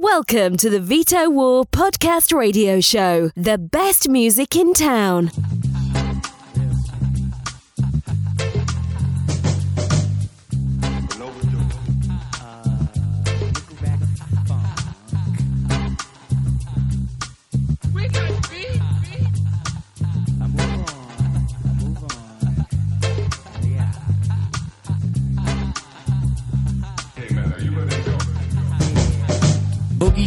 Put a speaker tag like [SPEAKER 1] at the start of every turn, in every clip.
[SPEAKER 1] Welcome to the Vitowar Podcast Radio Show, the best music in town.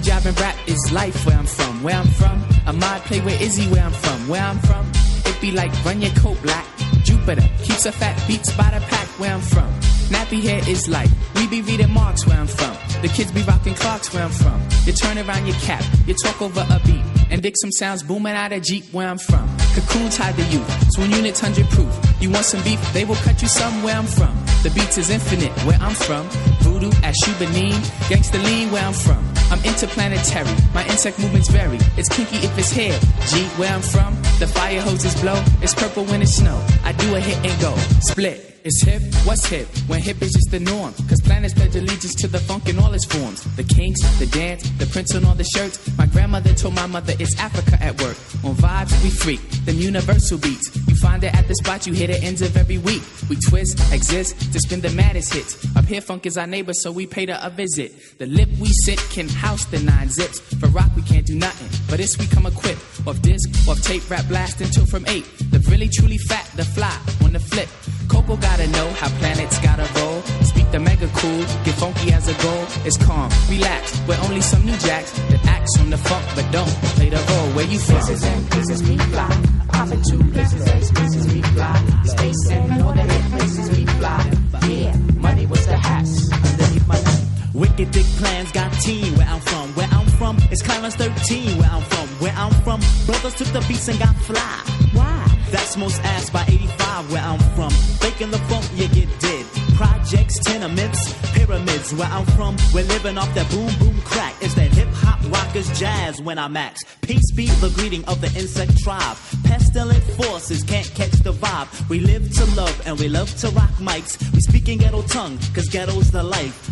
[SPEAKER 2] Boogie jobbing rap is life where I'm from. Where I'm from, Ahmad play with Izzy where I'm from. Where I'm from, it be like run your coat black. Jupiter keeps a fat beats by the pack where I'm from. Nappy hair is like we be reading marks where I'm from. The kids be rocking clocks where I'm from. You turn around your cap, you talk over a beat, and dig some sounds booming out of Jeep where I'm from. Cocoons hide the youth, swing units hundred proof. You want some beef, they will cut you some where I'm from. The beats is infinite where I'm from. Voodoo at Shubanin, gangsta lean where I'm from. I'm interplanetary, my insect movements vary. It's kinky if it's hair. G, where I'm from, the fire hoses blow. It's purple when it snow. I do a hit and go. Split. It's hip, what's hip? When hip is just the norm. Cause planets pledge allegiance to the funk in all its forms. The kinks, the dance, the prints on all the shirts. My grandmother told my mother it's Africa at work. On vibes, we freak. Them universal beats. You find it at the spot you hit the ends of every week. We twist, exist, to spin the maddest hits. Up here, funk is our neighbor, so we pay to a visit. The lip we sit can house the nine zips. For rock, we can't do nothing. But this we come equipped. Off disc, off tape, rap blast until from eight. The really truly fat, the fly, on the flip. Coco gotta know how planets gotta roll. Speak the mega cool, get funky as a goal. It's calm, relax. We're only some new jacks that acts on the funk, but don't play the role where you from.
[SPEAKER 3] Places and places we fly. I'm in two places and spaces we fly. Space and all the hit places we fly. Yeah, money was the hats underneath my neck.
[SPEAKER 4] Wicked dick plans got team where I'm from. Where I'm from is Clarence 13. Where I'm from, where I'm from, brothers took the beats and got fly. Why? That's most asked by 85 where I'm from. Faking the funk, you get dead. Projects, tenements, pyramids. Where I'm from, we're living off that boom boom crack. It's that hip hop rockers jazz when I max. Peace be the greeting of the insect tribe. Pestilent forces can't catch the vibe. We live to love and we love to rock mics. We speak in ghetto tongue, cause ghetto's the life.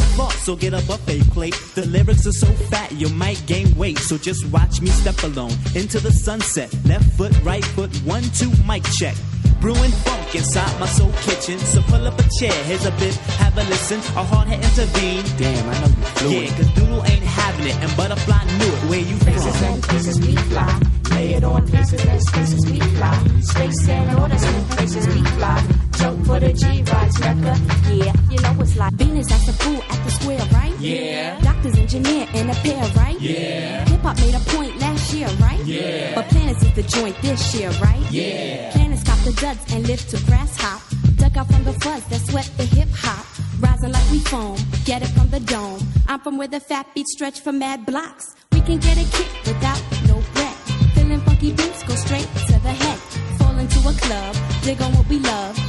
[SPEAKER 4] So get a buffet plate. The lyrics are so fat, you might gain weight. So just watch me step alone into the sunset. Left foot, right foot, one, two, mic check. Brewing funk inside my soul kitchen. So pull up a chair, here's a bit, have a listen. A hard head intervene.
[SPEAKER 2] Damn, I know you.
[SPEAKER 4] Yeah, cause Doodle ain't having it, and Butterfly knew it. Where you
[SPEAKER 3] Places
[SPEAKER 4] from?
[SPEAKER 3] and places we fly. Lay it on places and spaces we fly. Space and the smooth places we fly. Joke for the G rides Mecca. Yeah, you know it's like
[SPEAKER 5] Venus acts a fool at the square, right?
[SPEAKER 2] Yeah.
[SPEAKER 5] Doctors, engineer, and a pair, right?
[SPEAKER 2] Yeah.
[SPEAKER 5] Hip hop made a point last year, right?
[SPEAKER 2] Yeah.
[SPEAKER 5] But planets is the joint this year, right?
[SPEAKER 2] Yeah.
[SPEAKER 5] Planets cop the duds and live to grass hop. Duck out from the fuzz that sweat the hip hop. Rising like we foam, get it from the dome. I'm from where the fat beats stretch for mad blocks. We can get a kick without no breath. Feeling funky beats go straight to the head. Fall into a club, dig on what we love.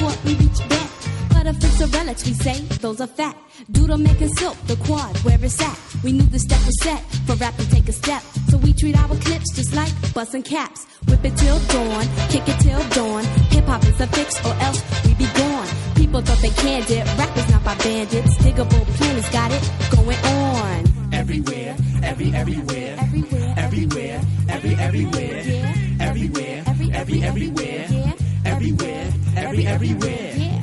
[SPEAKER 5] It be past six before we reach bed. Butterflips are relics, we say, those are fat. Doodle making silk, the quad, where it's at. We knew the step was set for rap to take a step. So we treat our clips just like bussin' caps. Whip it till dawn, kick it till dawn. Hip hop is a fix or else we be gone. People thought they canned it, rap is not by bandits. Digable planets got it going on.
[SPEAKER 2] Everywhere, every, everywhere.
[SPEAKER 5] Everywhere,
[SPEAKER 2] Everywhere, every, everywhere. Everywhere,
[SPEAKER 5] Every-
[SPEAKER 2] every, everywhere. Everywhere, every, everywhere.
[SPEAKER 5] Yeah.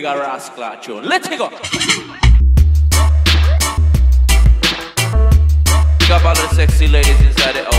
[SPEAKER 6] bigger rascal tune. Let's go. Pick up all the sexy ladies inside the house.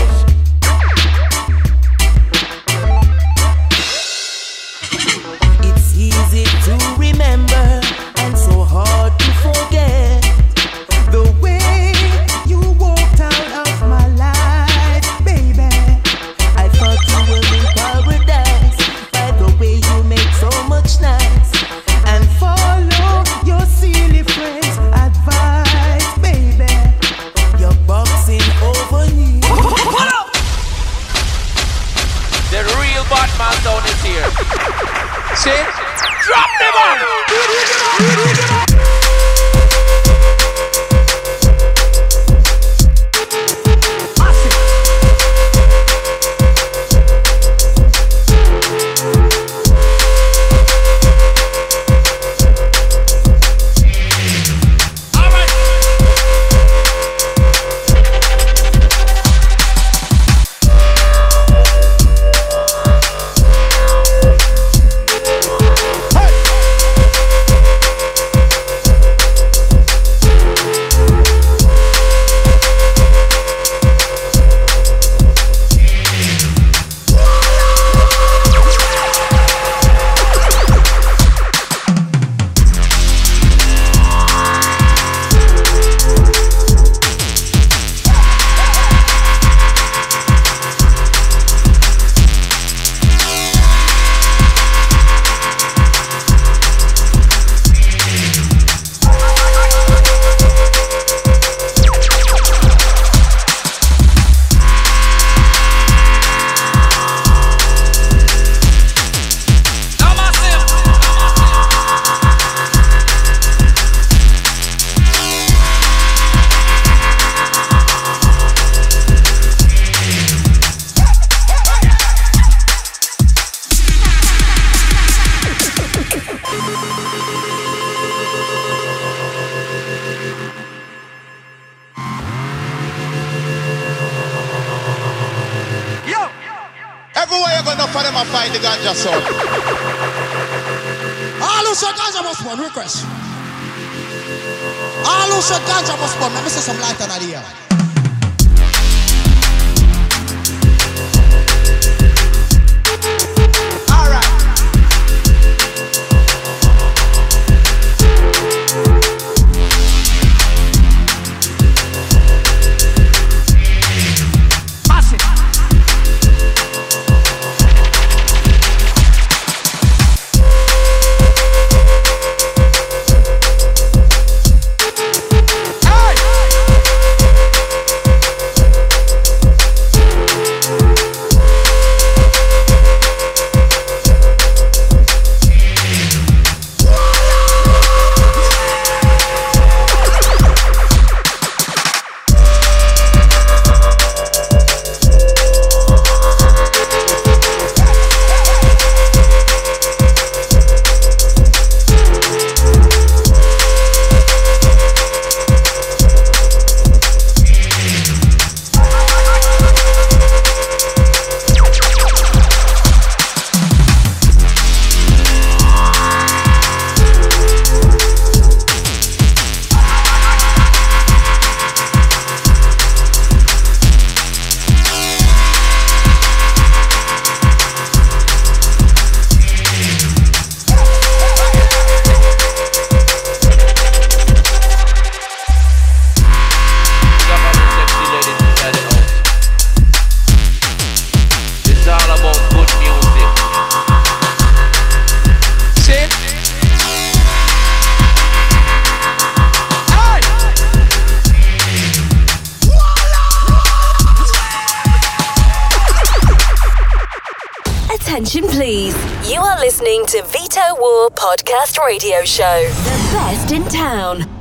[SPEAKER 1] Radio show. The best in town.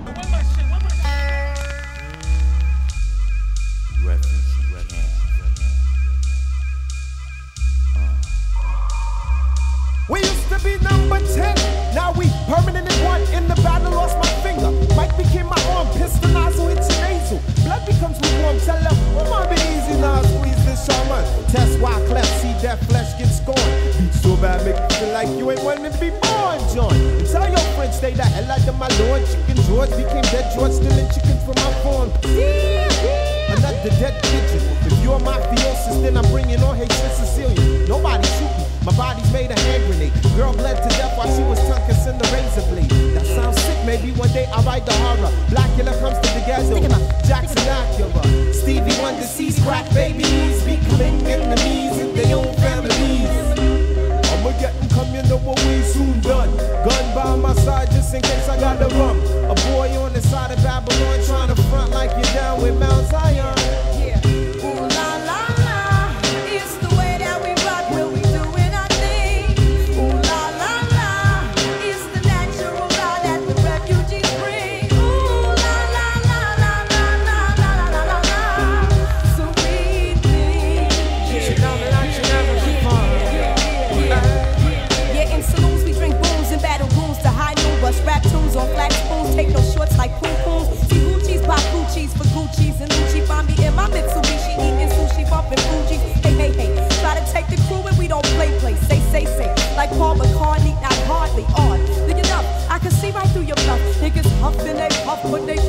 [SPEAKER 7] huffing, they puff, but they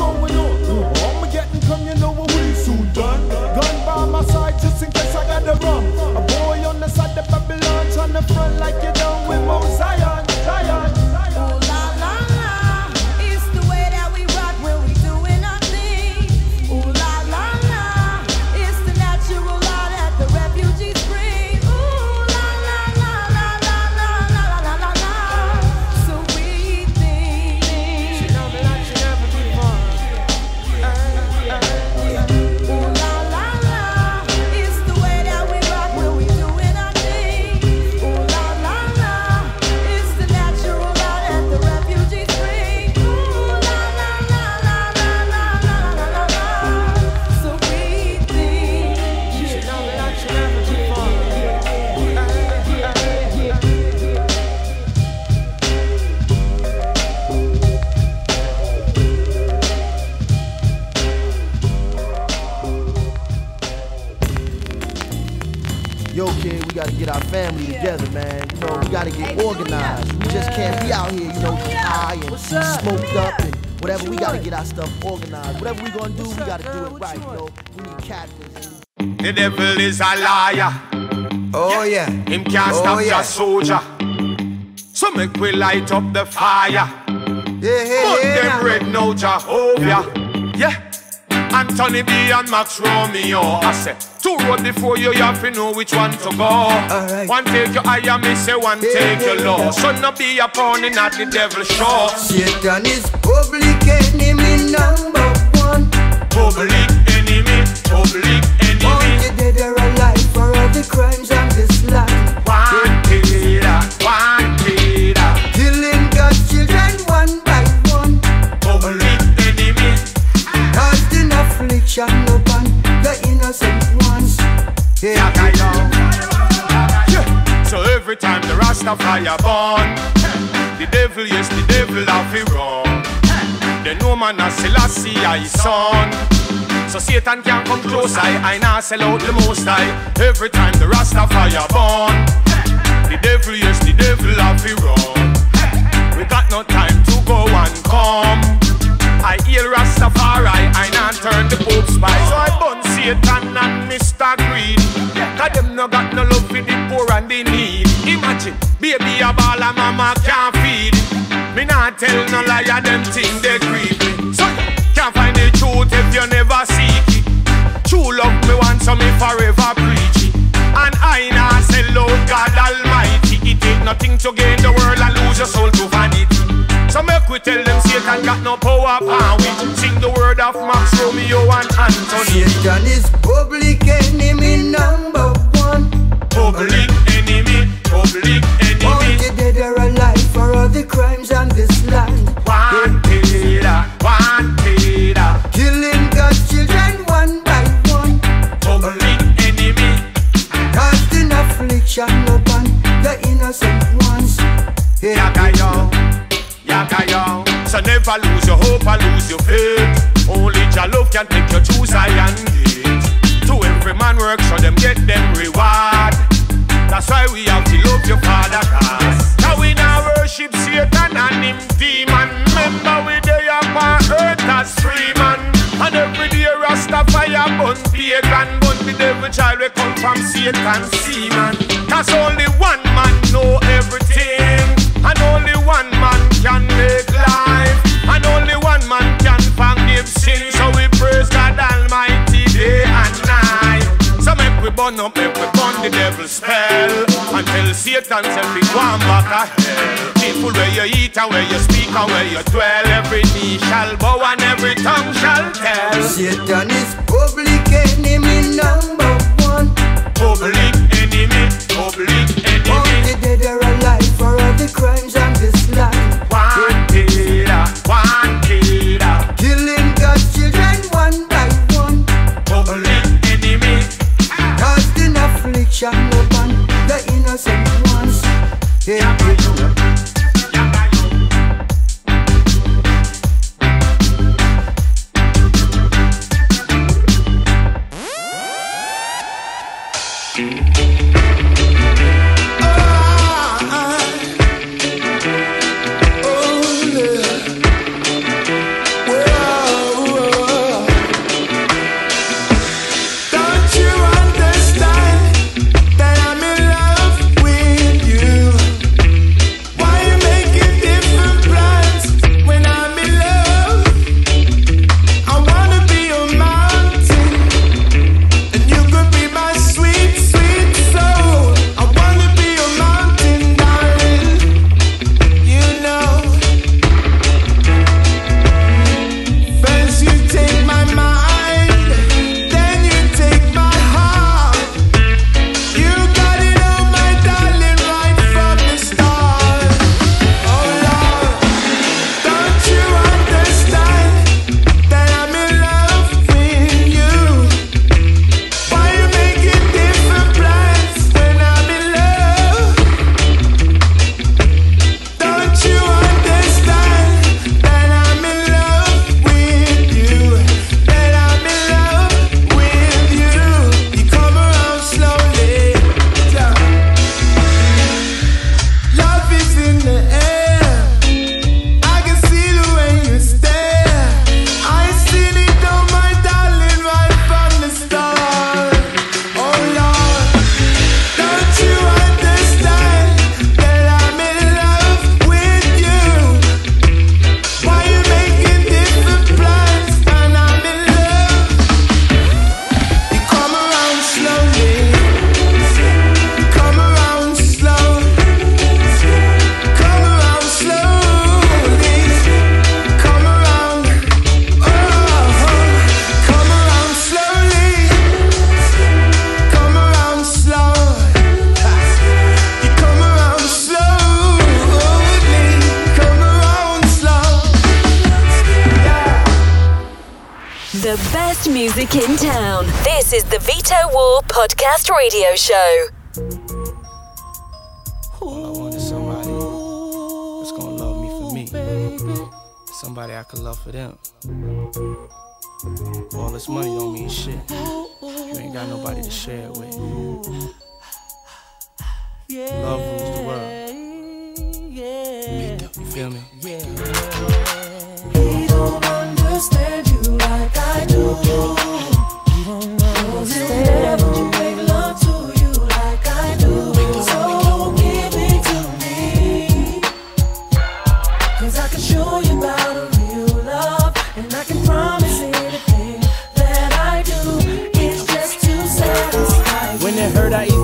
[SPEAKER 7] Going on? Oh, I'm getting come, you know what we soon done. Gun by my side just in case I got the rum. A boy on the side of Babylon, trying to front like you're
[SPEAKER 8] out here, you know, high and smoked up and whatever. We gotta get our stuff organized. Whatever we gonna do, we gotta do it right, you know. We need captains.
[SPEAKER 9] The devil is a liar.
[SPEAKER 10] Oh yeah.
[SPEAKER 9] Him can't
[SPEAKER 10] Oh,
[SPEAKER 9] stop
[SPEAKER 10] yeah.
[SPEAKER 9] the soldier. So make we light up the fire.
[SPEAKER 10] Yeah, yeah,
[SPEAKER 9] Put
[SPEAKER 10] yeah.
[SPEAKER 9] them red now Jehovah. Yeah. Anthony B and Max Romeo. I say, two road before you, you have to know which one to go. One take your eye and me say one take your low. So no be a pawn in at the devil show.
[SPEAKER 10] Satan is public enemy number one.
[SPEAKER 9] Public enemy, public enemy.
[SPEAKER 10] Wanted dead or alive for all the crimes on innocent ones. Yeah,
[SPEAKER 9] Yeah. So every time the Rastafari born, the devil, yes, the devil have it wrong. The no man a Selassie I son. So Satan can't come close, I, I now sell out the most high. Every time the Rastafari born, the devil, yes, the devil have it wrong. We got no time to go and come. I heal Rastafari, I not turn the Pope spy. So I bun Satan and not Mr. Greed. Cause them no got no love for the poor and the need. Imagine, baby a ball mama can't feed. Me not tell no lie, liar, them thing they creep. So you can't find the truth if you never seek it. True love me want so me forever preach it. And I now say Lord God Almighty. It take nothing to gain the world and lose your soul to vanity. So make we tell them Satan got no power and we sing the word of Max Romeo and Anthony.
[SPEAKER 10] Satan is public enemy number one.
[SPEAKER 9] Public enemy, public enemy.
[SPEAKER 10] Wanted dead alive
[SPEAKER 9] never lose your hope or lose your faith. Only your love can take you through Zion gate. To every man work, so them get them reward. That's why we have to love your father God. Now we now worship Satan and him demon. Remember we day upon earth as free man. And every day Rastafari bun pagan bun the devil child we come from Satan seaman. Cause only one man know everything. And only one man can make So we praise God Almighty day and night. So make we burn up, make we burn the devil's spell. Until Satan said we go on back a hell. People where you eat and where you speak and where you dwell. Every knee shall bow and every tongue shall tell.
[SPEAKER 10] Satan is public enemy number one.
[SPEAKER 9] Public
[SPEAKER 10] Yeah,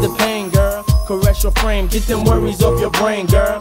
[SPEAKER 1] the
[SPEAKER 11] pain, girl. Caress your frame, get them worries off your brain, girl.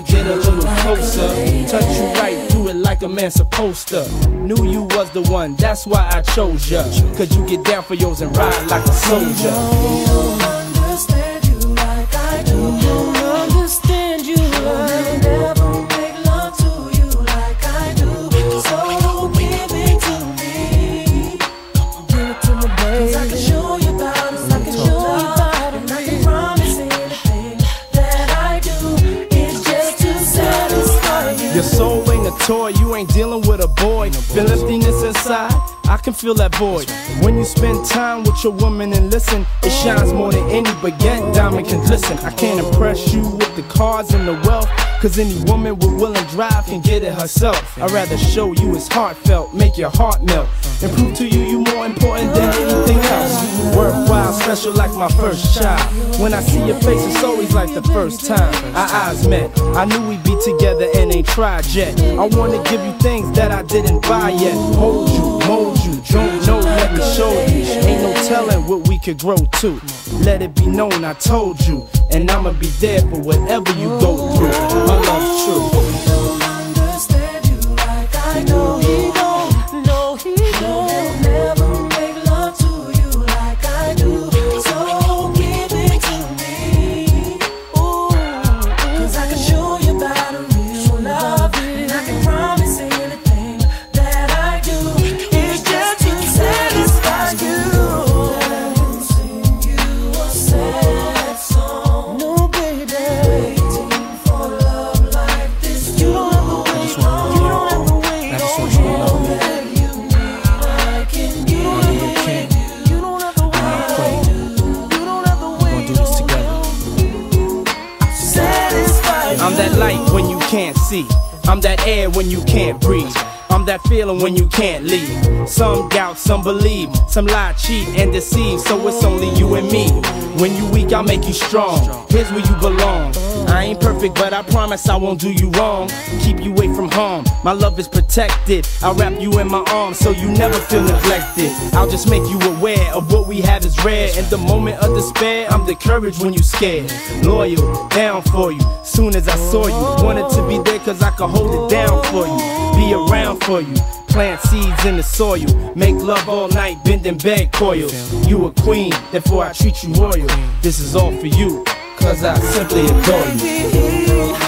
[SPEAKER 11] get a little closer. Touch you right, do it like a man supposed to. Knew you was the one, that's why I chose ya. Cause you get down for yours and ride like a soldier.
[SPEAKER 3] understand you like I do.
[SPEAKER 11] Toy, you ain't dealing with a boy. Feel emptiness inside, I can feel that void. When you spend time with your woman and listen, it shines more than any baguette diamond can glisten. I can't impress you with the cars and the wealth, cause any woman with will and drive can get it herself. I'd rather show you it's heartfelt, make your heart melt, and prove to you you more important than anything else. Worthwhile, special like my first child. When I see your face, it's always like the first time our eyes met. I knew we'd be together and ain't tried yet. I wanna give you things that I didn't buy yet. Hold you, mold you, don't know, you. Ain't no telling what we could grow to. Let it be known I told you, and I'ma be there for whatever you go through. My love's true. See. I'm that air when you can't breathe. I'm that feeling when you can't leave. Some doubt, some believe, some lie, cheat, and deceive. So it's only you and me. When you weak, I'll make you strong. Here's where you belong. I ain't perfect, but I promise I won't do you wrong. Keep you away from harm. My love is protected. I'll wrap you in my arms so you never feel neglected. I'll just make you aware of what we have is rare. In the moment of despair, I'm the courage when you scared. Loyal, down for you. Soon as I saw you, wanted to be there cause I could hold it down for you. Be around for you. Plant seeds in the soil. Make love all night, bending bed coils. You a queen, therefore I treat you royal. This is all for you, cause I simply adore you.
[SPEAKER 3] You,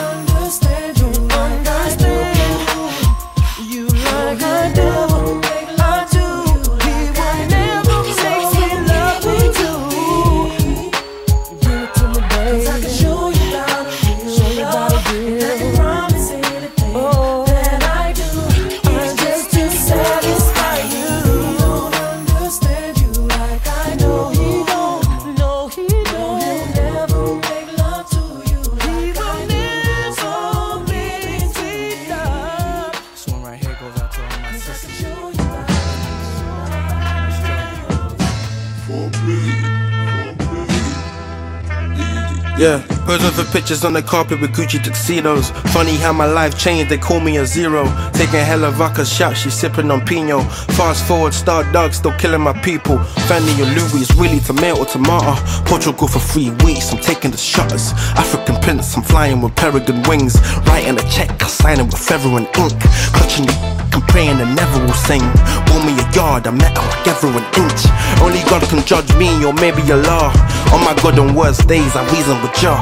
[SPEAKER 12] Yeah, posing for pictures on the carpet with Gucci tuxedos. Funny how my life changed, they call me a zero. Taking hella vodka shots, she sipping on Pino. Fast forward, star dog still killing my people. Fanny or Louis, it's really tomato, tomato. Portugal for three weeks, I'm taking the shutters. African prince, I'm flying with peregrine wings. Writing a check, I sign it with feather and ink. Clutching the I'm praying and never will sing. Want me a yard, I met her, I gave her an inch. Only God can judge me, or maybe Allah. On my God and worst days, I reason with Jah.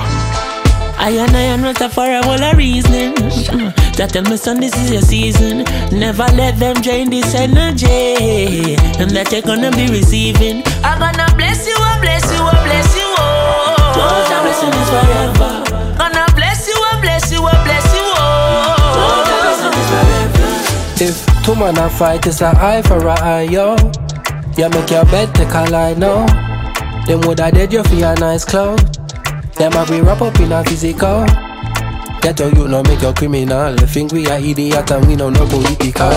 [SPEAKER 13] I and I am not for a whole of reasoning. That tell me son, this is your season. Never let them drain this energy. And that you're gonna be receiving. I'm gonna bless you, I bless you, I bless you. Oh, oh the blessing is forever.
[SPEAKER 14] If two man a fight, it's a eye for a eye, yo. You make your bed, take a lie, no. Them woulda dead you for your nice clothes. Them a be wrap up in a physical. Get your you no make your criminal. Think we are idiot and we know no political.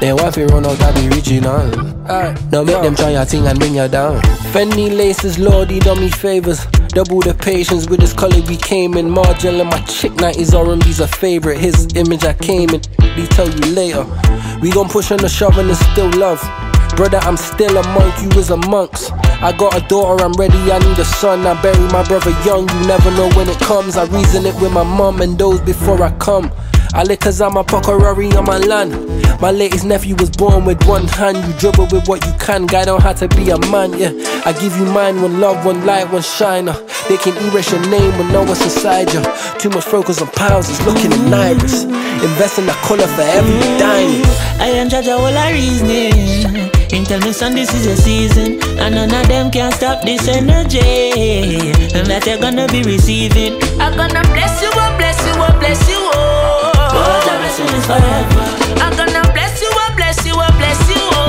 [SPEAKER 14] They want to run out of the original. Now make them try your thing and bring you down. Fendi laces, lordy, me favors. Double the patience with this color we came in. Margin and my chick 90s R&B's a favorite. His image I came in. He tell you later. We gon' push on the shove and it's still love. Brother, I'm still a monk, you is a monks. I got a daughter, I'm ready, I need a son. I bury my brother young, you never know when it comes. I reason it with my mom and those before I come. I live cause I'm a Pokerari on my land. My latest nephew was born with one hand. You dribble with what you can, guy don't have to be a man, yeah. I give you mine, one love, one light, one shiner. Uh. They can erase your name when no one's inside you. Too much focus on pounds, it's looking in iris. Invest in the color for every diamond.
[SPEAKER 13] I am judge all our reasoning. And tell me, son, this is your season. And none of them can stop this energy. And that you're gonna be receiving. I'm gonna bless you, oh, bless you, oh, bless you, oh. Oh, the blessing is forever. I'm gonna bless you, oh, bless you, oh, bless you, oh.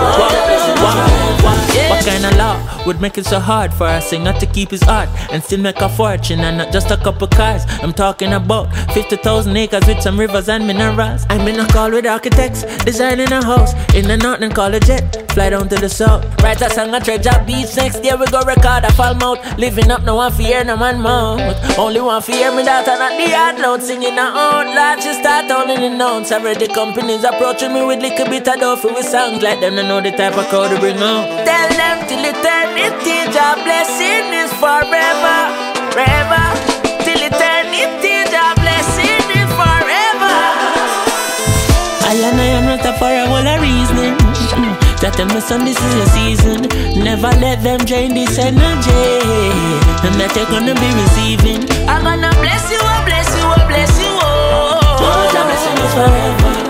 [SPEAKER 13] Oh, blessing is forever.
[SPEAKER 15] What kind of law would make it so hard for a singer to keep his art and still make a fortune and not just a couple cars? I'm talking about 50,000 acres with some rivers and minerals. I'm in a call with architects, designing a house in the north and call a jet. Fly down to the south, write a song, a treasure beats next year we go record a fall mouth. Living up, no one fear, no man mouth. Only one fear me and not the hard loud singing a out loud. She start the notes. Already companies approaching me with little bit of dough for with songs like them. They know the type of crowd to bring out.
[SPEAKER 13] Tell them till eternity, your blessing is forever, forever. Till eternity, your blessing is forever.
[SPEAKER 15] I and I am not a for a whole of reasoning. That tell me son, this is your season. Never let them drain this energy. And that you're gonna be receiving.
[SPEAKER 13] I'm gonna bless you, oh, bless you, oh, bless you, oh.
[SPEAKER 15] Oh, the blessing is forever.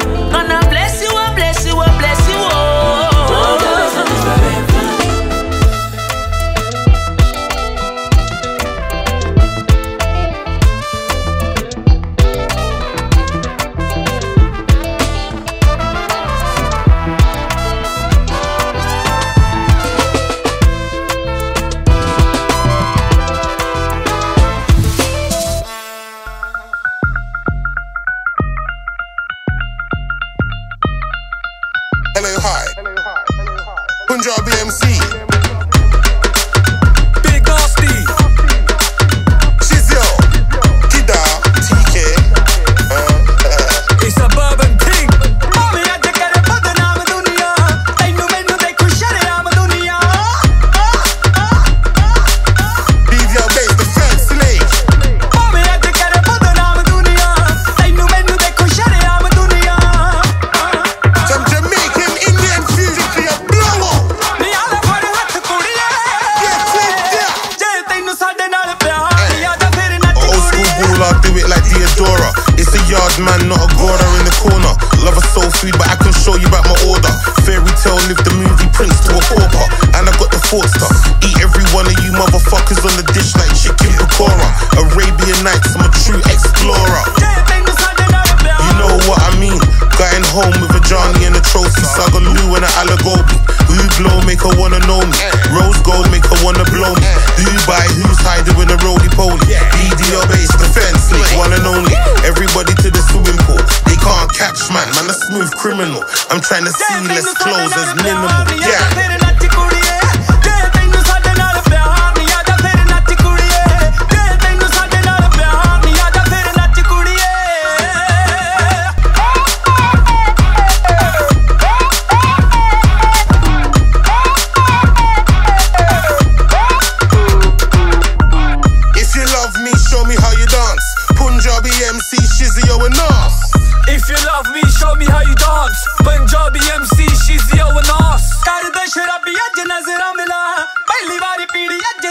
[SPEAKER 13] If you
[SPEAKER 16] love me, show me
[SPEAKER 17] how you dance.
[SPEAKER 11] Panjabi MC, she's
[SPEAKER 17] the awanas. ਕਰਦਾ ਸ਼ਰਾਬੀ ਅੱਜ ਨਜ਼ਰਾਂ ਮਿਲਾ ਪਹਿਲੀ ਵਾਰੀ ਪੀੜੀ ਅੱਜ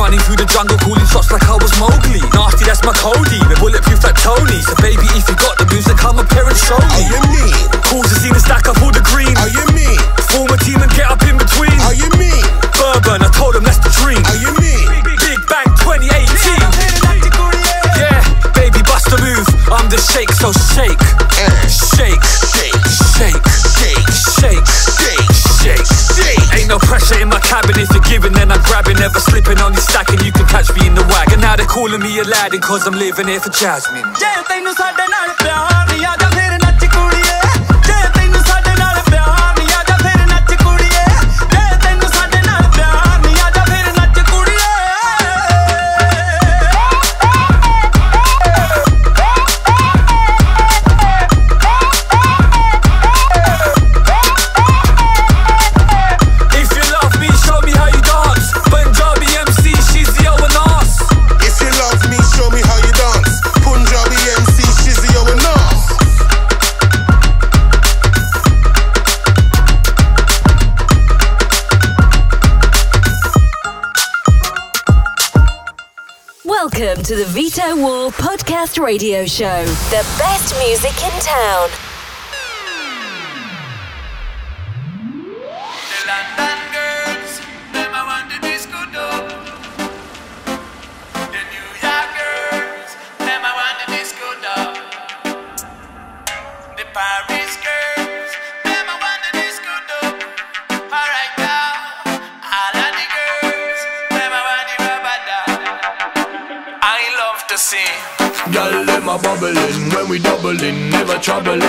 [SPEAKER 17] Running through the jungle, calling shots like I was Mowgli. Nasty, that's my Cody. We're bulletproof like Tony. So, baby, if you got the music, come up here and show me.
[SPEAKER 15] How you mean?
[SPEAKER 17] Calls to see the stack up all the green.
[SPEAKER 15] How you mean?
[SPEAKER 17] Form a team and get up in between.
[SPEAKER 15] How you mean?
[SPEAKER 17] Bourbon, I told them that's the dream.
[SPEAKER 15] How you mean?
[SPEAKER 17] Big Bang 2018. Yeah, baby, bust a move. I'm the shake, so. Shake, No in my cabin. If you're giving, then I'm grabbing. Never slipping, only stacking. You can catch me in the wagon. Now they're calling me Aladdin, cause I'm living here for Jasmine.
[SPEAKER 11] ਜੇ
[SPEAKER 9] Welcome to the Vitowar Podcast Radio Show. The best music in town.
[SPEAKER 18] Girl, them a bubbling when we doubling, never troubling.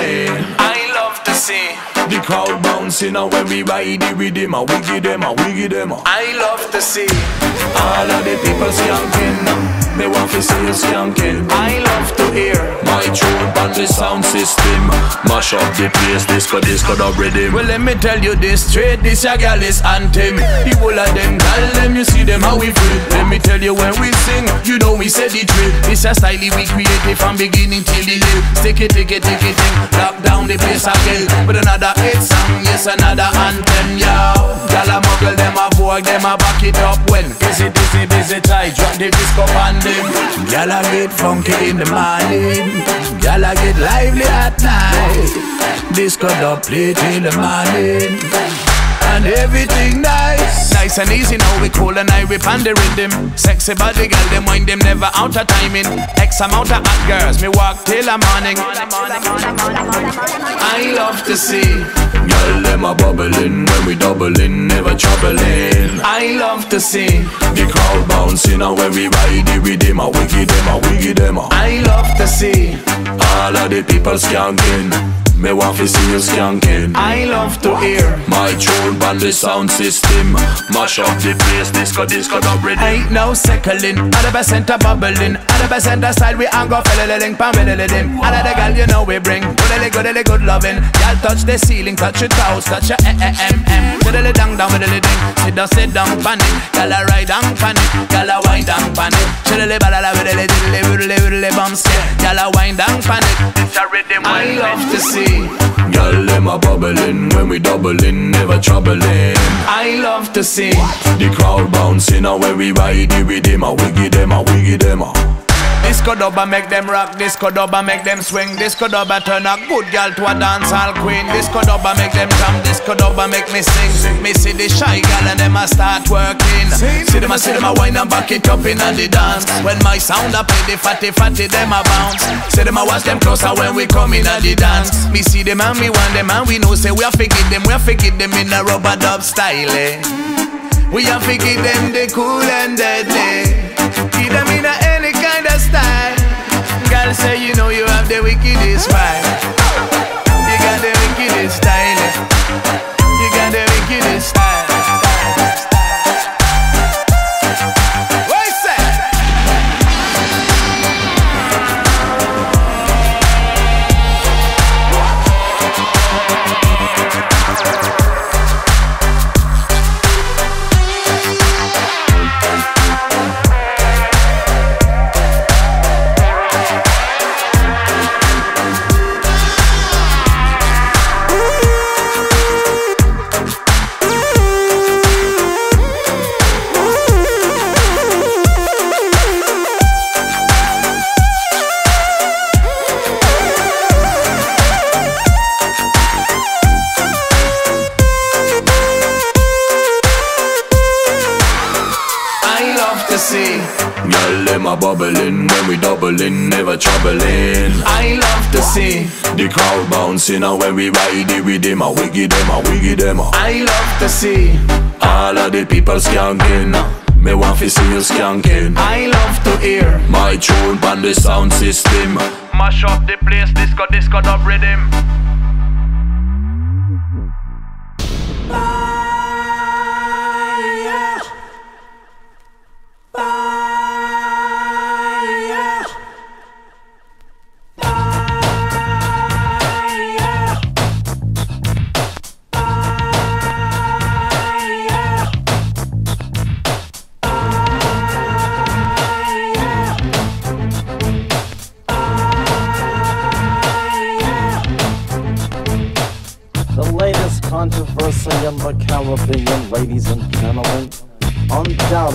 [SPEAKER 11] I love to see.
[SPEAKER 18] The crowd bouncing and when we ride the rhythm, a wiggy them, a wiggy them.
[SPEAKER 11] I love to see.
[SPEAKER 18] All of the people skanking, they want to see you skanking.
[SPEAKER 11] I love to hear.
[SPEAKER 18] My tune on the sound system, mash up the place, disco, disco, the rhythm.
[SPEAKER 11] Well, let me tell you this straight, this a gal is anthem. The whole of them gal, them you see them how we feel. Let me tell you when we sing, you know we said the drill. It's a style we created from beginning till the end. Stick it, take it, take it, thing. Lock down the place again with another hit song, yes another anthem, yo. Gal a muggle, them a vogue, them a back it up when. Busy, busy, busy, tight, drop the disco them. Gal a get funky in the morning, gal a get lively at night. Disco dub play till the morning and everything nice. Nice and easy now we cool and I whip on the rhythm. Sexy body girl, them wine them never out of timing. X amount of hot girls, me walk till the morning. I love to see.
[SPEAKER 18] Girl, them a bubbling when we doubling, never troubling.
[SPEAKER 11] I love to see.
[SPEAKER 18] The crowd bouncing and when we ride the rhythm, a wiggy them, a wiggy them.
[SPEAKER 11] I love to see.
[SPEAKER 18] All of the people skanking. Me want to see you skanking.
[SPEAKER 11] I love to hear.
[SPEAKER 18] My tune on the sound system. Mash up the place, disco, disco, the rhythm.
[SPEAKER 11] Ain't no seconding, the percent a bubbling, the percent a style we and go fiddling, pam fiddling. All of the gal you know we bring, goodly goodly good loving. Gal touch the ceiling, touch your toes, touch your eh eh em em. Fiddly down fiddly ding, sit down sit down pan it. Gal a ride down pan it, gal a wind down pan it. Chillily balala fiddly diddly widdly widdly bumps. Gal a wind down pan it. It's a rhythm I love to see.
[SPEAKER 18] Girl, them a bubbling when we doubling, never troubling.
[SPEAKER 11] I love to see.
[SPEAKER 18] The crowd bouncing when we ride the rhythm, a wiggy them, a wiggy them. A.
[SPEAKER 11] Disco dubba make them rock, disco dubba make them swing, disco dubba turn a good girl to a dancehall queen. Disco dubba make them jump, disco dubba make me sing. Me see the shy girl and them a start working. See them a see them a wine and back it up in the dance. When my sound a play, the fatty fatty them a bounce. See them a watch them closer when we come in the dance. Me see them and me want them and we know say we to give them, we to give them in a rubber dub style. Eh? We to give them the cool and deadly. Give them in a of style. Girl say you know you have the wickedest vibe. You got the wickedest style.
[SPEAKER 18] Bubbling when we doubling, never troubling.
[SPEAKER 19] I love to see
[SPEAKER 18] the crowd bouncing, and when we ride it with them, a wiggy them, a wiggy them.
[SPEAKER 19] I love to see
[SPEAKER 18] all of the people skanking. Me want to see you skanking.
[SPEAKER 19] I love to hear
[SPEAKER 18] my tune on the sound system.
[SPEAKER 19] Mash up the place, disco, disco, dub rhythm.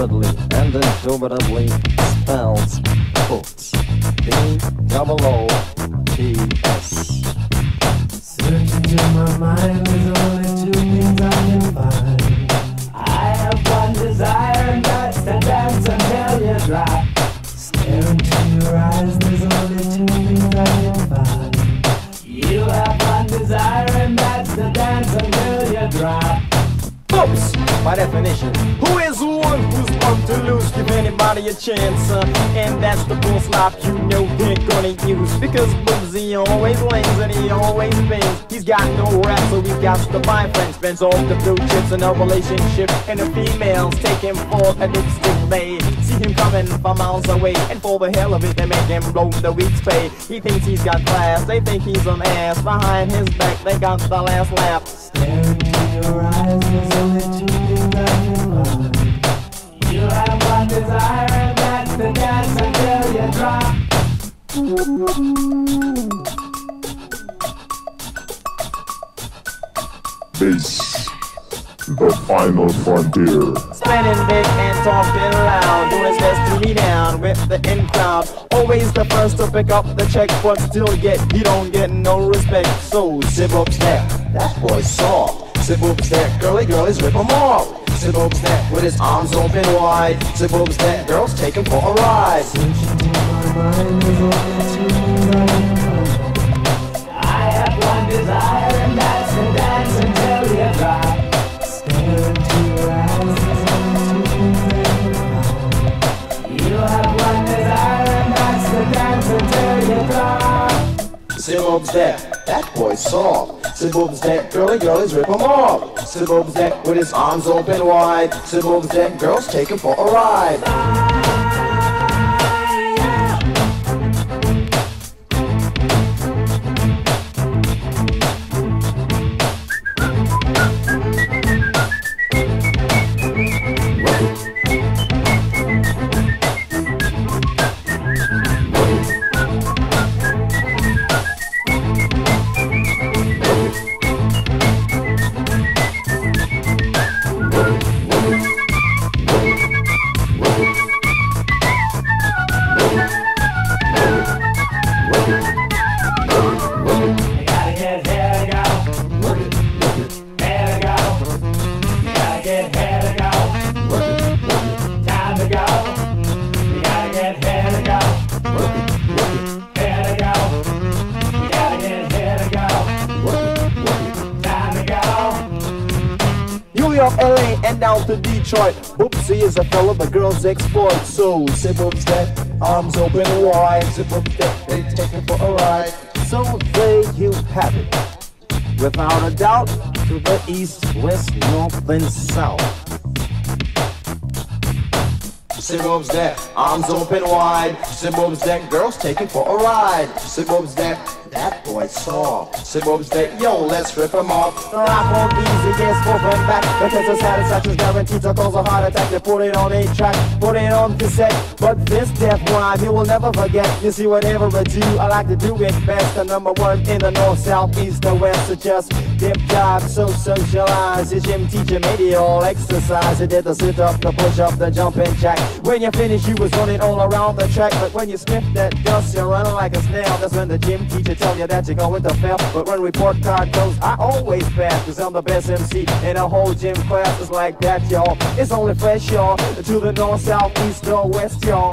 [SPEAKER 20] Undoubtedly and indubitably spells Boops. B double O T S.
[SPEAKER 21] Searching in my mind, there's only two things I can find. I have one desire, and that's to dance until you drop. Stare into your eyes, there's only two things I can find. You have one desire, and that's to dance until you drop.
[SPEAKER 20] Oops! By definition, A chance, uh, and that's the full stop you know they're gonna use. Because Boozy always lays and he always pays. He's got no rap, so he got to buy friends. Spends all the blue chips in a relationship, and the females take him for a dipstick. They see him coming from miles away, and for the hell of it, they make him blow the week's pay. He thinks he's got class, they think he's an ass. Behind his back, they got the last laugh.
[SPEAKER 21] Into your eyes, there's only two things I can find. You have one desire, you.
[SPEAKER 22] This the final frontier.
[SPEAKER 20] Spinning big and talking loud, doing his best to be down with the in crowd. Always the first to pick up the check, but still yet he don't get no respect. So zip up step, that boy's soft. Zip up step, girly girlies rip him off. Up step with his arms open wide. Up step, girls take him for a ride.
[SPEAKER 21] I have one desire, and that's to dance until you drop.
[SPEAKER 20] Up step, that boy's soft. Up step, girly girlies rip him off. Up step with his arms open wide. Up step, girls take him for a ride.
[SPEAKER 21] Get to go. Work it, work it. To go. You gotta get to go. Work it, work it. Time to go. You gotta get to go. Work it, work it. To go. You gotta get to go. Work it, work it. Time to go.
[SPEAKER 20] New York, LA, and down to Detroit. Oopsie is a fella the girls exploit. So zip up step, arms open wide. Zip up step, they take it for a ride. So there you have it. Without a doubt, to the east, west, north, and south. Sibob's deck, arms open wide. Sibob's deck, girls take it for a ride. Sibob's deck, that boy saw. Sibob's deck, yo, let's rip him off. The rap won't be easy, gets spoken back. Because the satisfaction's guaranteed to cause a heart attack. They put it on a track, put it on cassette. But this death rhyme, you will never forget. You see, whatever I do, I like to do it best. The number one in the north, south, east, and west. So just dip, dive, so socialize. The gym teacher made it all exercise. He did the sit up, the push up, the jumping jack. When you finish, you was running all around the track. But when you sniff that dust, you're running like a snail. That's when the gym teacher tell you that you're going to fail. But when report card goes, I always pass. Cause I'm the best MC in a whole gym class. It's like that, y'all. It's only fresh, y'all. To the north, south, east, or west, y'all.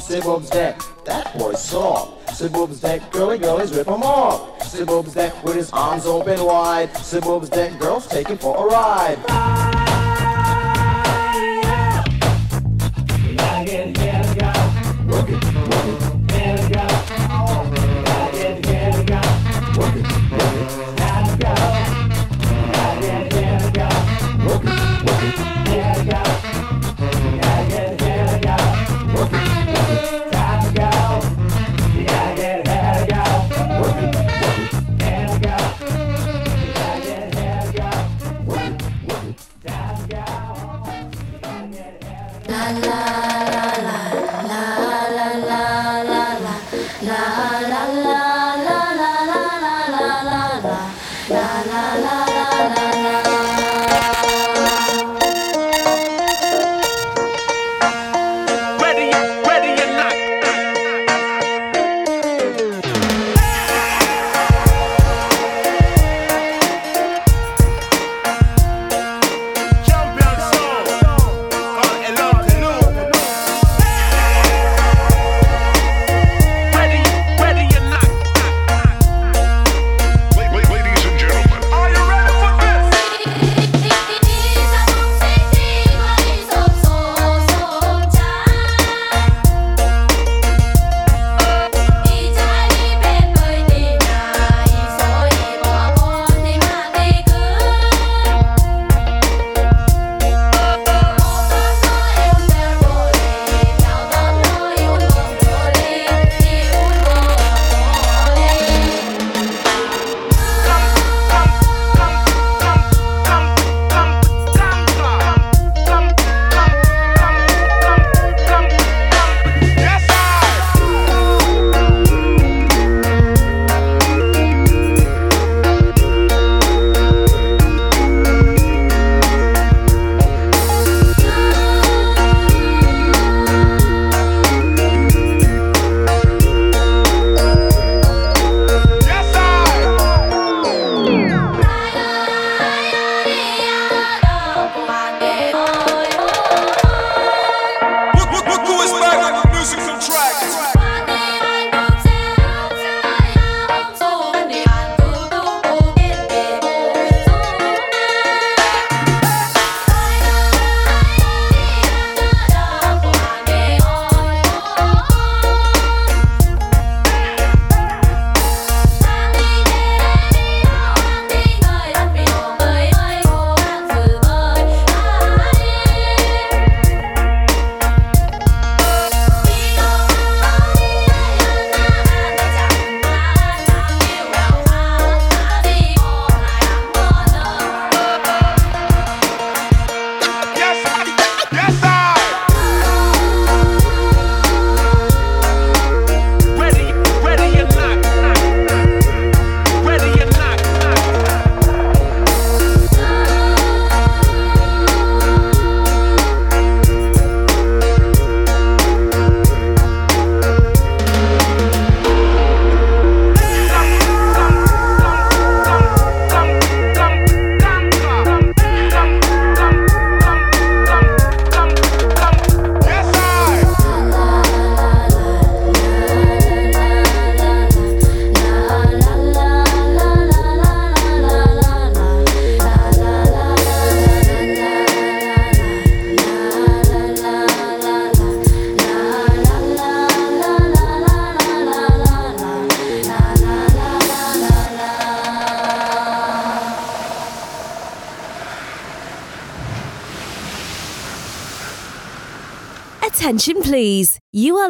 [SPEAKER 20] Say boobs that, that boy's soft. Say boobs that, girly girlies rip him off. Say boobs that with his arms open wide. Say boobs that girls take him for a ride.
[SPEAKER 21] Ready,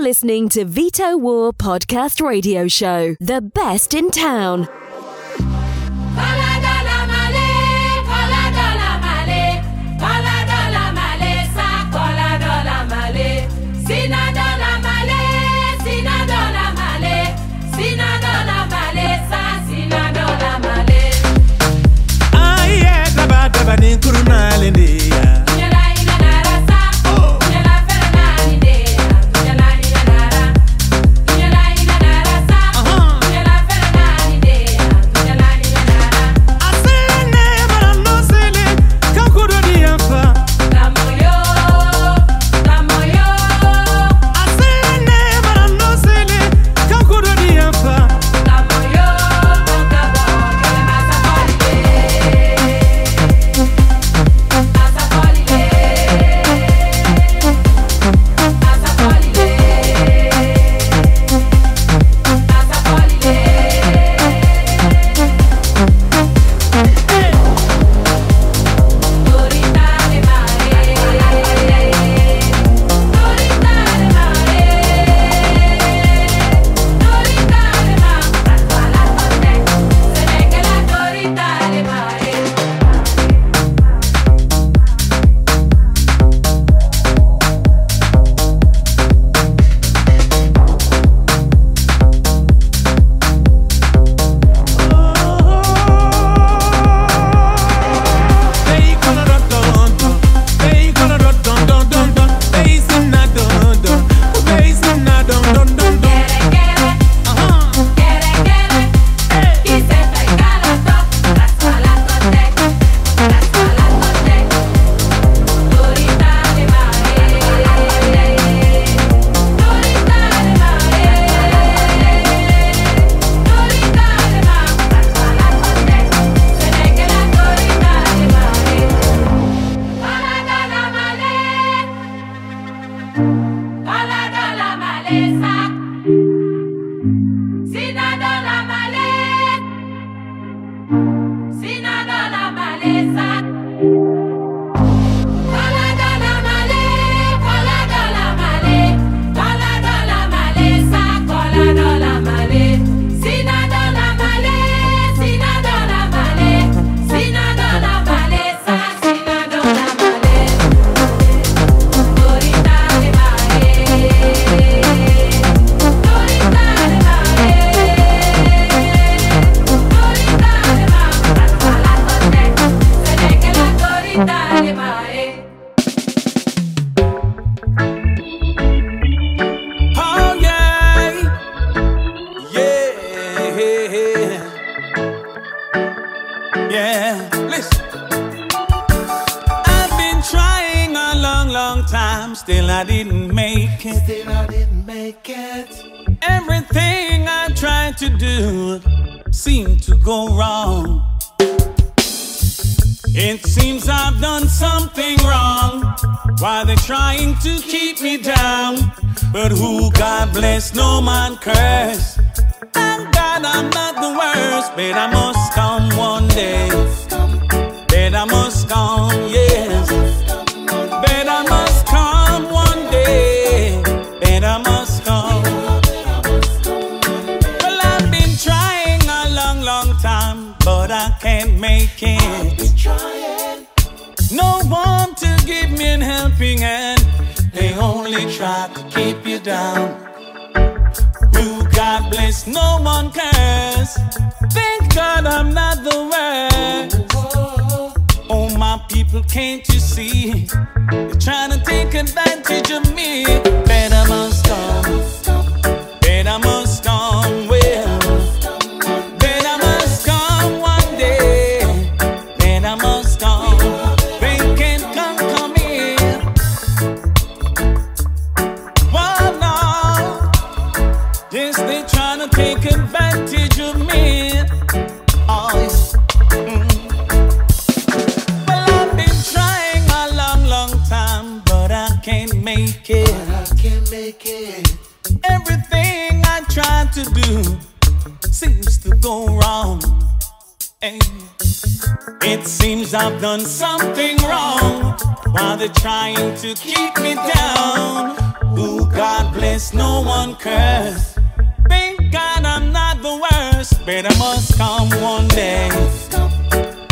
[SPEAKER 1] listening to Vitowar Podcast Radio Show, the best in town.
[SPEAKER 21] keep you down. Who God bless, no one cares. Thank God I'm not the worst. Oh, my people, can't you see? They're trying to take advantage of me. Better must stop. Better must It seems I've done something wrong while they're trying to keep me down. Who God bless, no one curse. Thank God I'm not the worst. Better must come one day.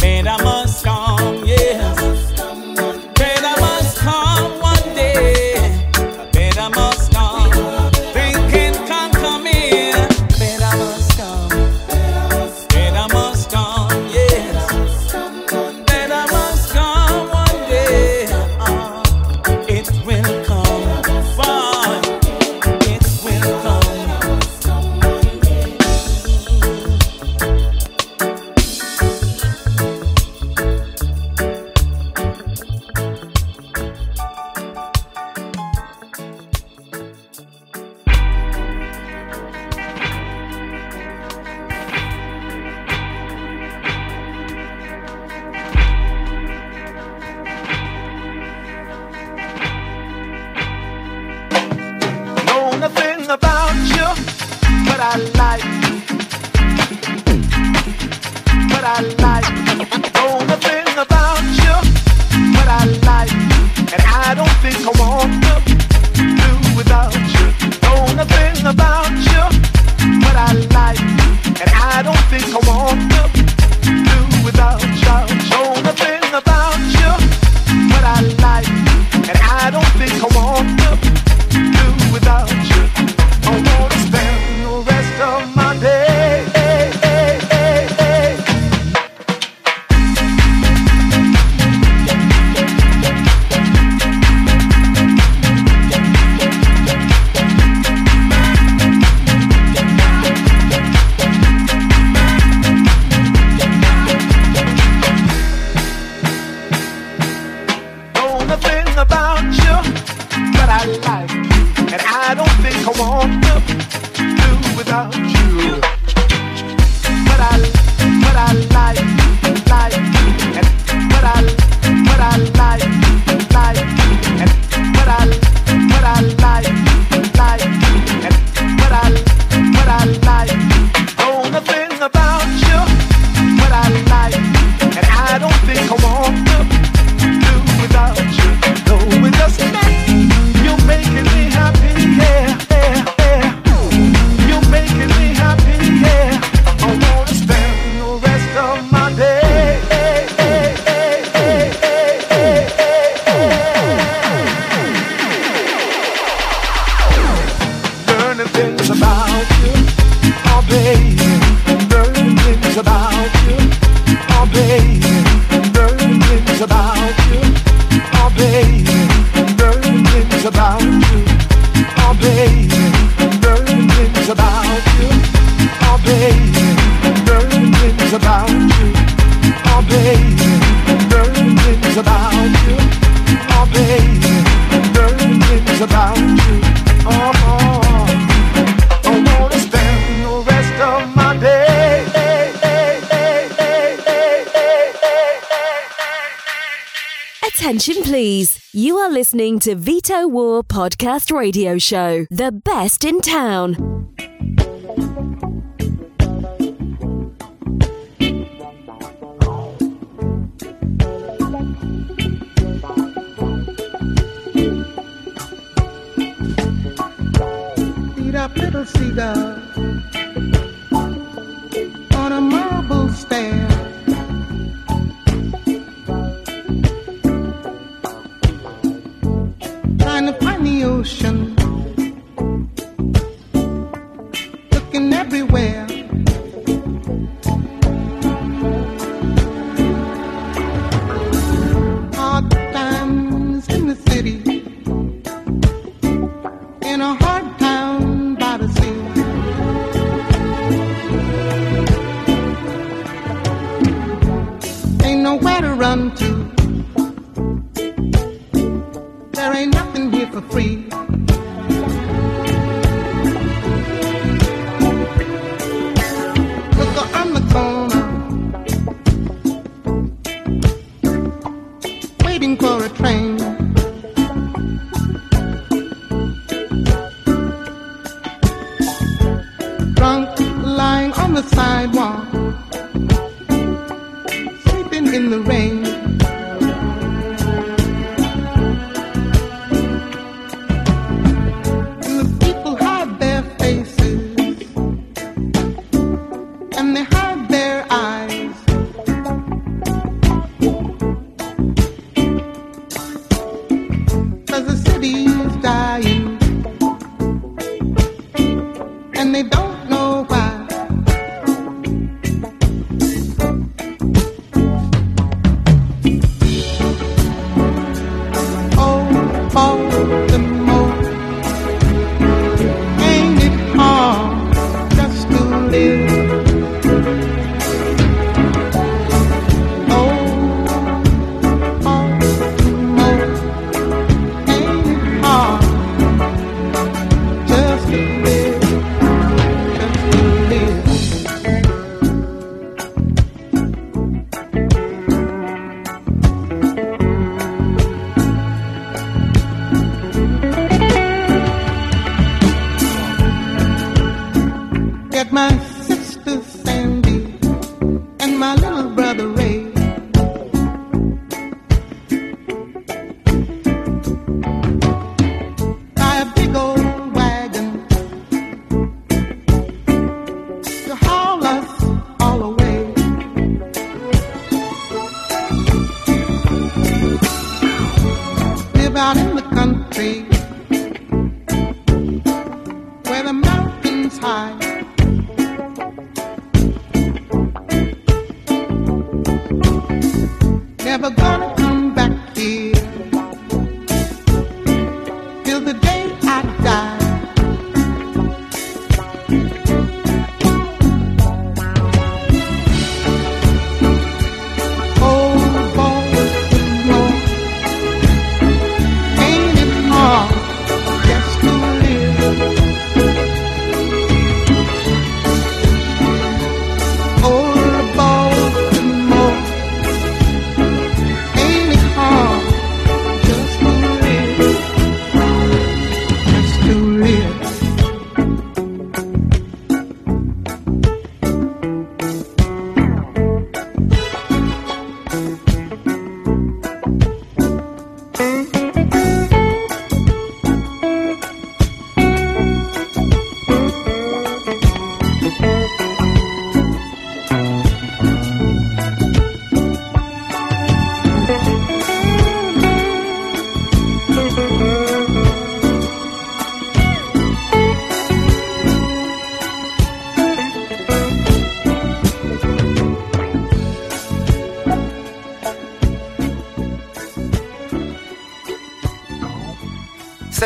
[SPEAKER 21] Better must come.
[SPEAKER 9] everything about you, but I like you. But I like you. Know the thing about you, but I like you. And I don't think I want to do without you. Know the thing about you, but I like you. And I don't think I wanna.
[SPEAKER 23] Attention, please. You are listening to Vitowar Podcast Radio Show, the best in town.
[SPEAKER 24] Eat up little cedar on a marble stand. 想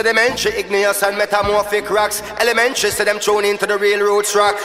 [SPEAKER 24] to them
[SPEAKER 20] entry, igneous and metamorphic rocks. Elementary, so them thrown into the
[SPEAKER 10] railroad track.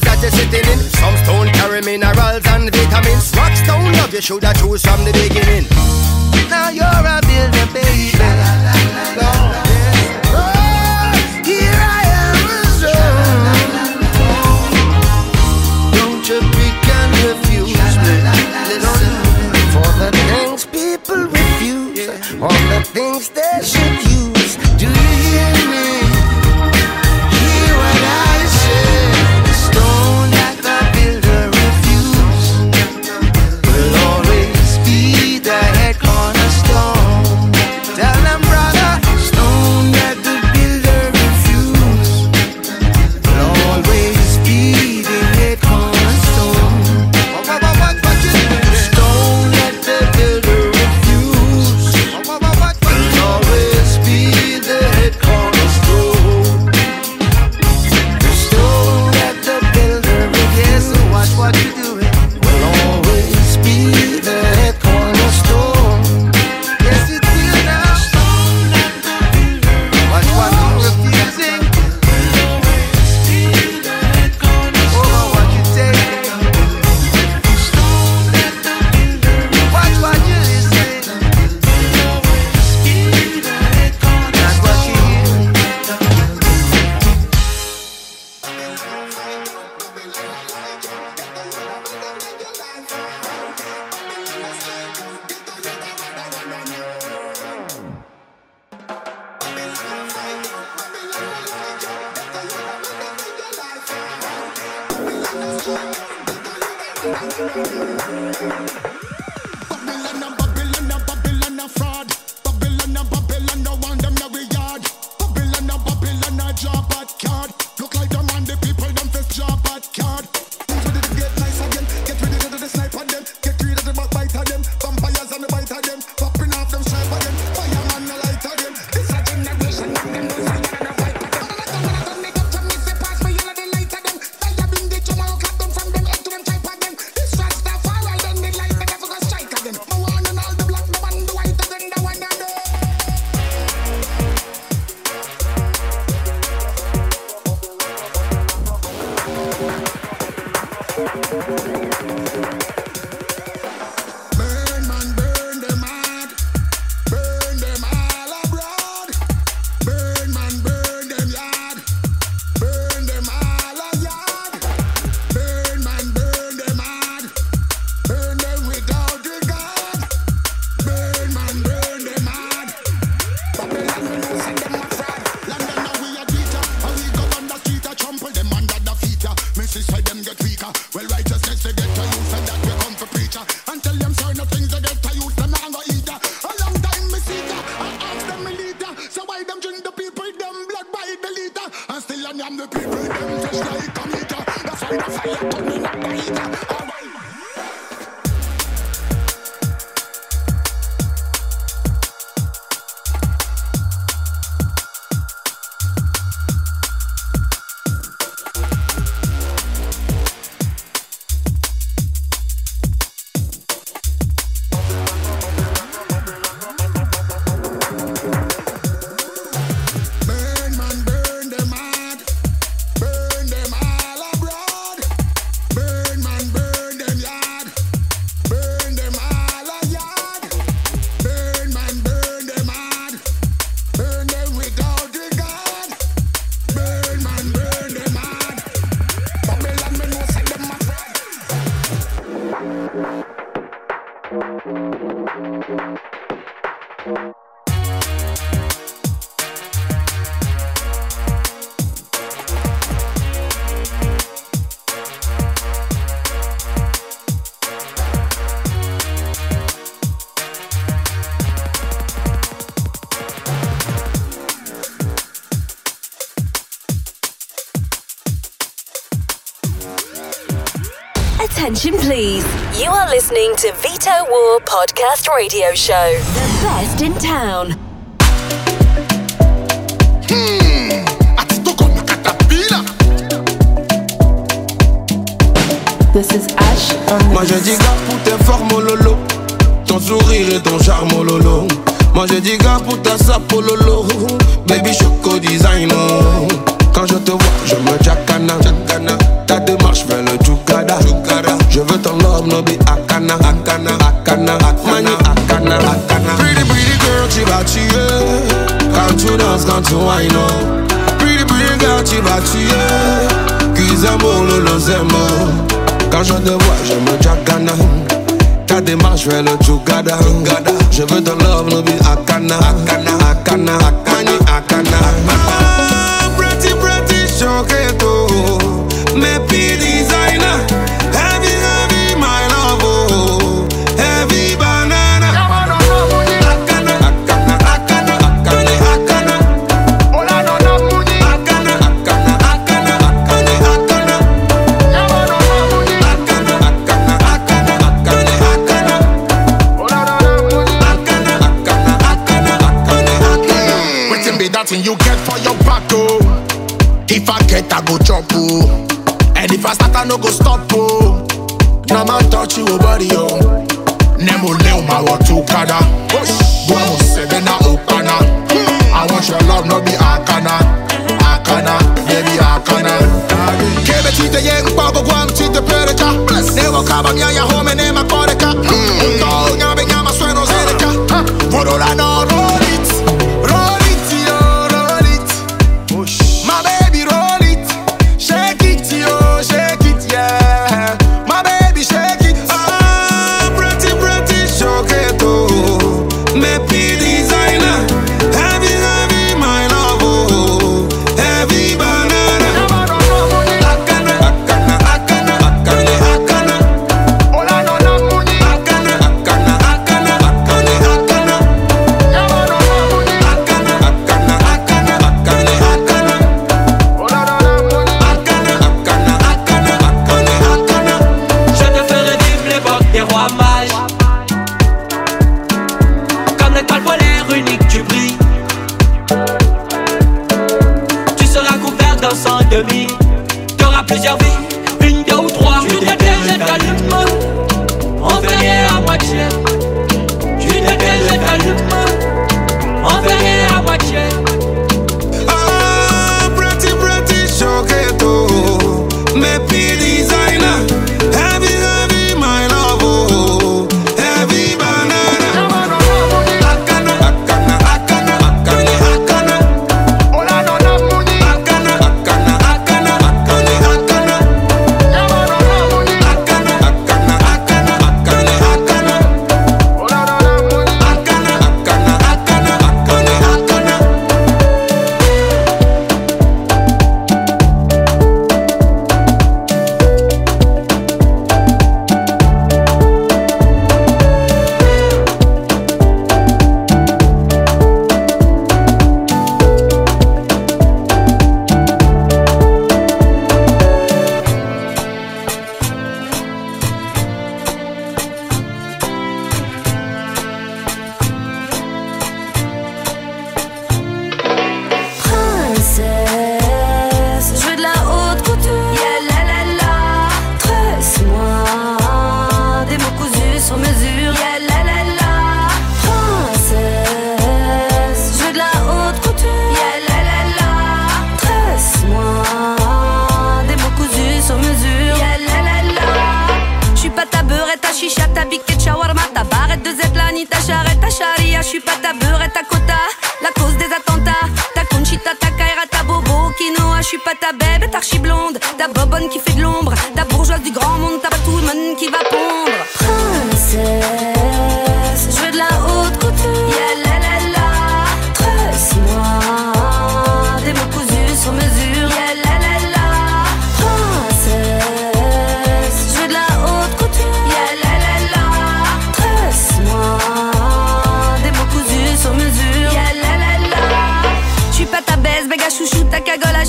[SPEAKER 10] flat you're
[SPEAKER 20] sitting in. Some stone carry minerals and vitamins. Rock stone love you shoulda chose from the beginning.
[SPEAKER 10] Now you're a builder, baby.
[SPEAKER 23] Are listening to Veto War Podcast Radio Show, the best in town.
[SPEAKER 25] This is Ash
[SPEAKER 12] Moi je dis gars pour tes formes lolo. Ton sourire et ton charme lolo. Moi je dis gars pour ta sape au lolo. Baby choco design. Quand je te vois je me jacana Ta le Je veux ton love no be akana Akana, akana, mani akana Pretty pretty girl tu vas tuer Quand tu danses, quand tu wine oh. Pretty pretty girl tu vas tuer lolo zemo quand je te vois, je me jagana. Ta démarche fait le chugada. Je veux ton love, no be akana. Akana, akana, akani, akana. Ah, pretty, pretty, choqueto. Me designer. Heavy, heavy, my love. oh. Heavy banana. Akana, akana, akana, akani, akana. Akana, akana, akana, akani, akana.
[SPEAKER 15] Wetin be that thing you get for your back, oh? If I get, I go chop, oh. I no go stop, oh. Now man touch you, body, oh. Nemo leo ma wa tu kada. Guamo sebe na okana. I want your love, no be akana. Akana, baby akana. Kebe chite ye mpogo guam chite pereka. Nevo kaba nyanya home ne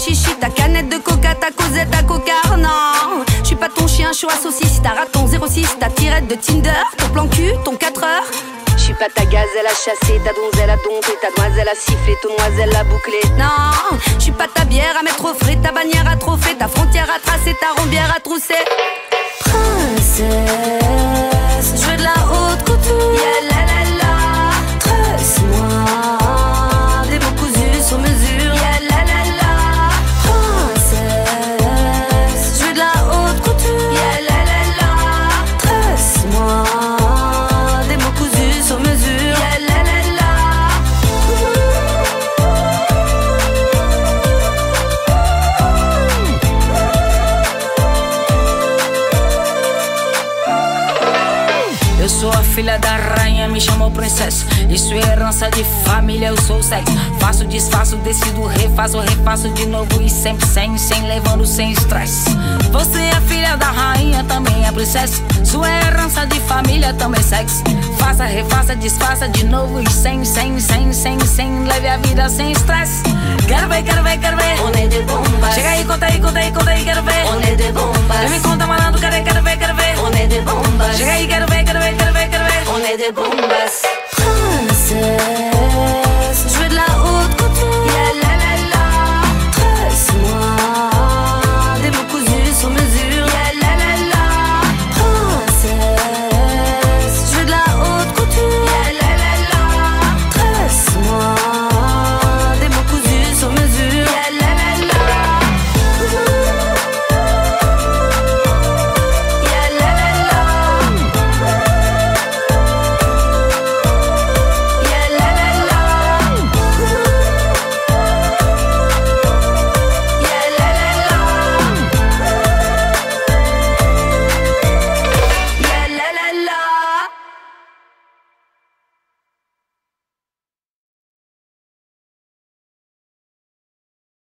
[SPEAKER 26] chichi, ta canette de coca, ta causette, ta coca, non. Je suis pas ton chien, chaud à saucisse, ta raton 06, ta tirette de Tinder, ton plan cul, ton 4 heures. Je suis pas ta gazelle à chasser, ta donzelle à dompter, ta demoiselle à siffler, ton noiselle à boucler. Non, je suis pas ta bière à mettre au frais, ta bannière à trophée, ta frontière à tracer, ta rombière à trousser. Princesse, je veux de la haute couture. Yeah, la la la. Tresse-moi
[SPEAKER 27] filha da rainha, me chamou princesa. Isso é herança de família, eu sou sexo. Faço, desfaço, decido, refaço, refaço de novo e sempre sem, sem, levando sem estresse. Você é filha da rainha, também é princesa. Sua herança de família, também sexo. Faça, refaça, desfaça de novo e sem, sem, sem, sem, sem, leve a vida sem estresse. Quero ver, quero ver, quero ver.
[SPEAKER 26] On est des bombas.
[SPEAKER 27] Chega aí, conta aí, conta aí, conta aí, quero ver.
[SPEAKER 26] On est des bombas.
[SPEAKER 27] Vem me conta, malandro, quero ver, quero ver.
[SPEAKER 26] On est des bombas.
[SPEAKER 27] Chega aí, quero ver, quero ver, quero ver, quero ver.
[SPEAKER 26] On est des bombas. Princesse,